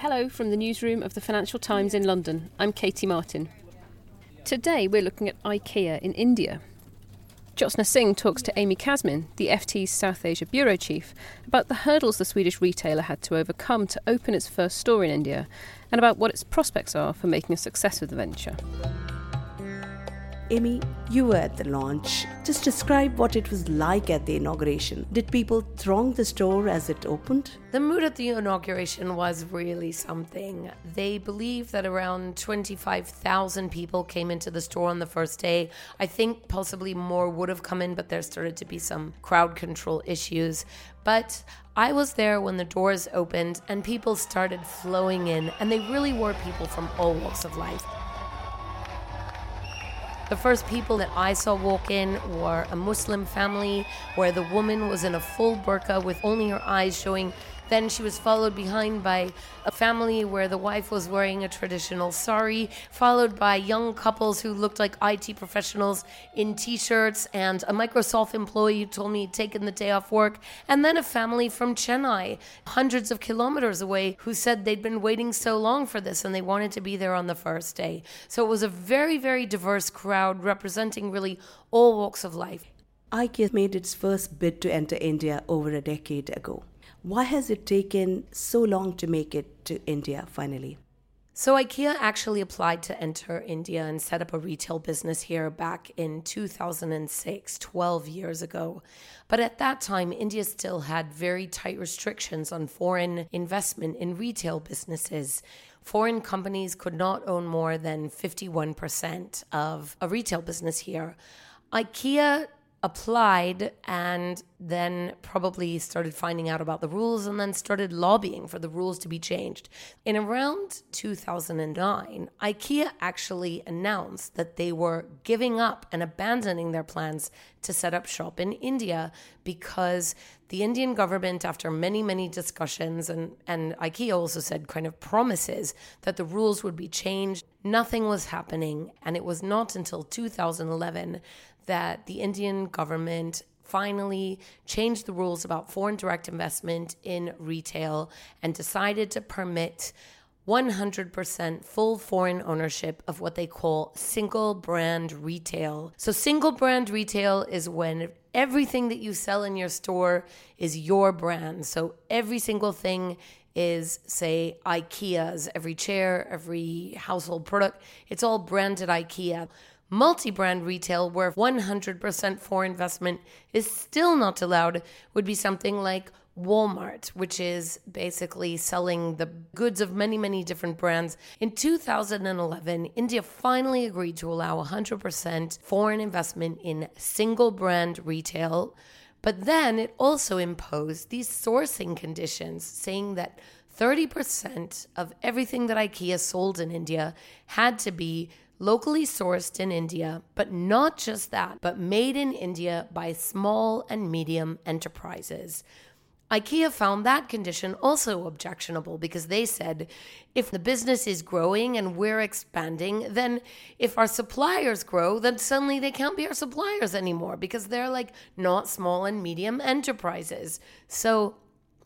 Hello from the newsroom of the Financial Times in London. I'm Katie Martin. Today we're looking at IKEA in India. Jyotsna Singh talks to Amy Kazmin, the FT's South Asia bureau chief, about the hurdles the Swedish retailer had to overcome to open its first store in India and about what its prospects are for making a success of the venture. Amy, you were at the launch. Just describe what it was like at the inauguration. Did people throng the store as it opened? The mood at the inauguration was really something. They believe that around 25,000 people came into the store on the first day. I think possibly more would have come in, but there started to be some crowd control issues. But I was there when the doors opened and people started flowing in, and they really were people from all walks of life. The first people that I saw walk in were a Muslim family where the woman was in a full burqa with only her eyes showing then she was followed behind by a family where the wife was wearing a traditional sari, followed by young couples who looked like IT professionals in t shirts, and a Microsoft employee who told me he'd taken the day off work, and then a family from Chennai, hundreds of kilometers away, who said they'd been waiting so long for this and they wanted to be there on the first day. So it was a very, very diverse crowd representing really all walks of life. IKEA made its first bid to enter India over a decade ago. Why has it taken so long to make it to India finally? So, IKEA actually applied to enter India and set up a retail business here back in 2006, 12 years ago. But at that time, India still had very tight restrictions on foreign investment in retail businesses. Foreign companies could not own more than 51% of a retail business here. IKEA applied and then probably started finding out about the rules and then started lobbying for the rules to be changed. In around 2009, IKEA actually announced that they were giving up and abandoning their plans to set up shop in India because the Indian government, after many, many discussions, and, and IKEA also said kind of promises that the rules would be changed, nothing was happening. And it was not until 2011 that the Indian government finally changed the rules about foreign direct investment in retail and decided to permit 100% full foreign ownership of what they call single brand retail. So, single brand retail is when everything that you sell in your store is your brand. So, every single thing is, say, IKEA's, every chair, every household product, it's all branded IKEA. Multi brand retail, where 100% foreign investment is still not allowed, would be something like Walmart, which is basically selling the goods of many, many different brands. In 2011, India finally agreed to allow 100% foreign investment in single brand retail. But then it also imposed these sourcing conditions, saying that 30% of everything that IKEA sold in India had to be locally sourced in India, but not just that, but made in India by small and medium enterprises. IKEA found that condition also objectionable because they said if the business is growing and we're expanding, then if our suppliers grow, then suddenly they can't be our suppliers anymore because they're like not small and medium enterprises. So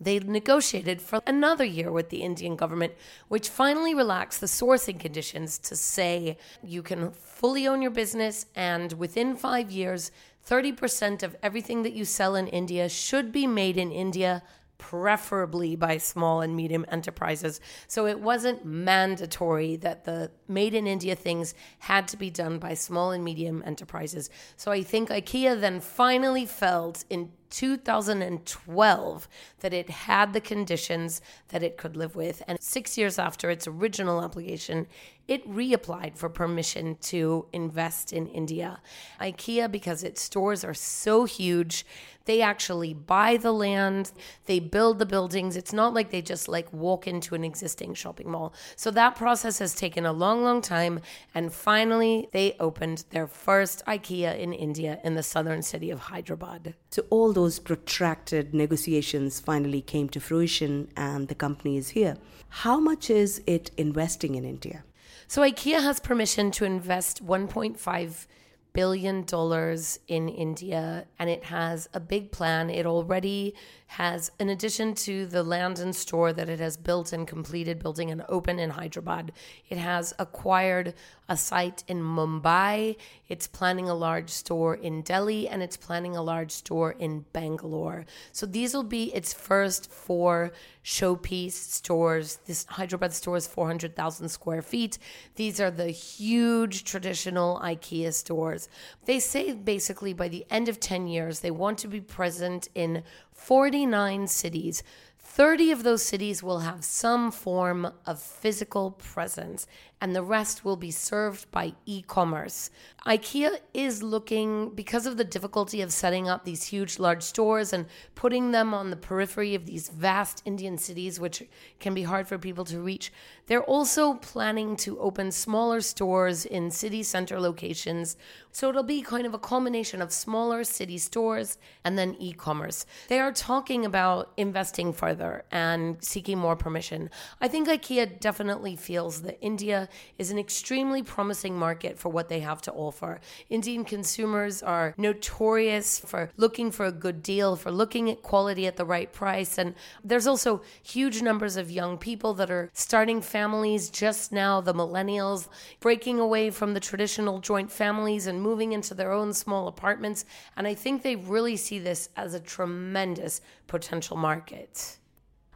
they negotiated for another year with the Indian government, which finally relaxed the sourcing conditions to say you can fully own your business, and within five years, 30% of everything that you sell in India should be made in India preferably by small and medium enterprises. So it wasn't mandatory that the made in India things had to be done by small and medium enterprises. So I think IKEA then finally felt in 2012 that it had the conditions that it could live with. And six years after its original application, it reapplied for permission to invest in India. IKEA, because its stores are so huge, they actually buy the land, they build the buildings. It's not like they just like walk into an existing shopping mall. So that process has taken a long, long time. And finally, they opened their first IKEA in India in the southern city of Hyderabad. So all those protracted negotiations finally came to fruition and the company is here. How much is it investing in India? So IKEA has permission to invest 1.5 billion dollars in India and it has a big plan. It already has, in addition to the land and store that it has built and completed building and open in Hyderabad, it has acquired a site in Mumbai. It's planning a large store in Delhi and it's planning a large store in Bangalore. So these will be its first four showpiece stores. This Hyderabad store is 400,000 square feet. These are the huge traditional IKEA stores. They say basically by the end of 10 years, they want to be present in 49 cities. 30 of those cities will have some form of physical presence and the rest will be served by e commerce. IKEA is looking, because of the difficulty of setting up these huge, large stores and putting them on the periphery of these vast Indian cities, which can be hard for people to reach, they're also planning to open smaller stores in city center locations. So it'll be kind of a culmination of smaller city stores and then e commerce. They are talking about investing further and seeking more permission. I think IKEA definitely feels that India is an extremely promising market for what they have to offer. Indian consumers are notorious for looking for a good deal, for looking at quality at the right price. And there's also huge numbers of young people that are starting families just now, the millennials, breaking away from the traditional joint families and moving into their own small apartments. And I think they really see this as a tremendous potential market.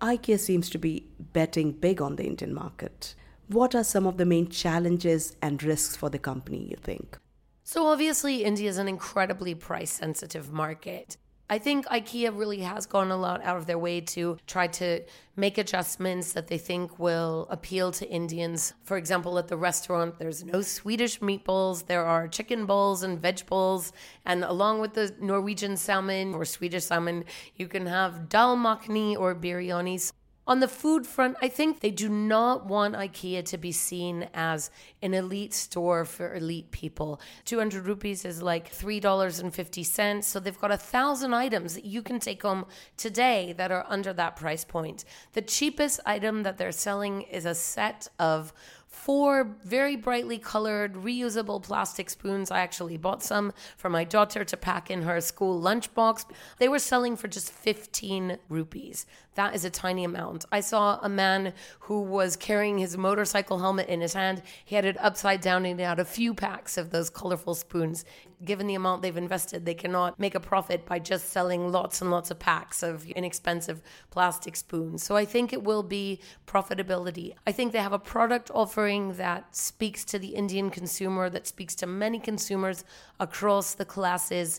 IKEA seems to be betting big on the Indian market. What are some of the main challenges and risks for the company, you think? So, obviously, India is an incredibly price sensitive market. I think IKEA really has gone a lot out of their way to try to make adjustments that they think will appeal to Indians. For example, at the restaurant, there's no Swedish meatballs, there are chicken bowls and veg bowls. And along with the Norwegian salmon or Swedish salmon, you can have dal makhani or biryani. On the food front, I think they do not want IKEA to be seen as an elite store for elite people. 200 rupees is like $3.50. So they've got a thousand items that you can take home today that are under that price point. The cheapest item that they're selling is a set of four very brightly colored reusable plastic spoons. I actually bought some for my daughter to pack in her school lunchbox. They were selling for just 15 rupees. That is a tiny amount. I saw a man who was carrying his motorcycle helmet in his hand. He had it upside down and had a few packs of those colorful spoons. Given the amount they've invested, they cannot make a profit by just selling lots and lots of packs of inexpensive plastic spoons. So I think it will be profitability. I think they have a product offering that speaks to the Indian consumer, that speaks to many consumers across the classes.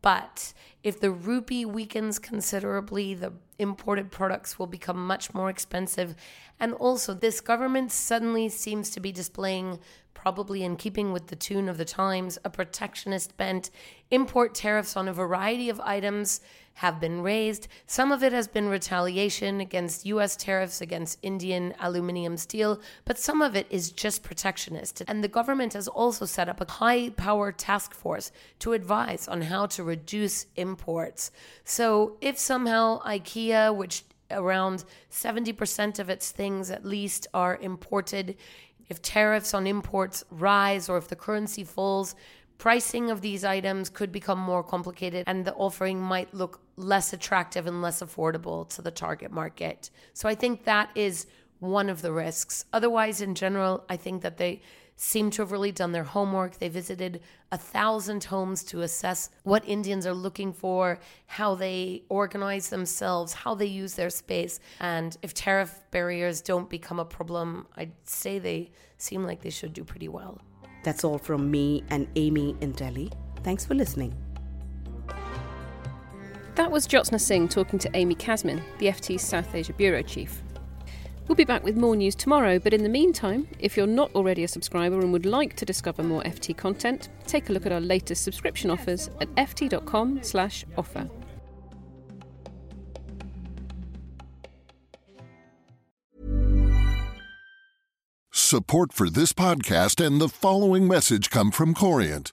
But if the rupee weakens considerably, the imported products will become much more expensive. And also, this government suddenly seems to be displaying, probably in keeping with the tune of the times, a protectionist bent. Import tariffs on a variety of items have been raised. Some of it has been retaliation against US tariffs against Indian aluminium steel, but some of it is just protectionist. And the government has also set up a high power task force to advise on how to reduce imports. So if somehow IKEA, which around 70% of its things at least are imported, if tariffs on imports rise or if the currency falls, pricing of these items could become more complicated and the offering might look less attractive and less affordable to the target market. So I think that is one of the risks. Otherwise, in general, I think that they seem to have really done their homework. They visited a thousand homes to assess what Indians are looking for, how they organize themselves, how they use their space. And if tariff barriers don't become a problem, I'd say they seem like they should do pretty well. That's all from me and Amy in Delhi. Thanks for listening. That was Jyotsna Singh talking to Amy Kazmin, the FT's South Asia Bureau Chief. We'll be back with more news tomorrow, but in the meantime, if you're not already a subscriber and would like to discover more FT content, take a look at our latest subscription offers at ft.com/offer. Support for this podcast and the following message come from Corient.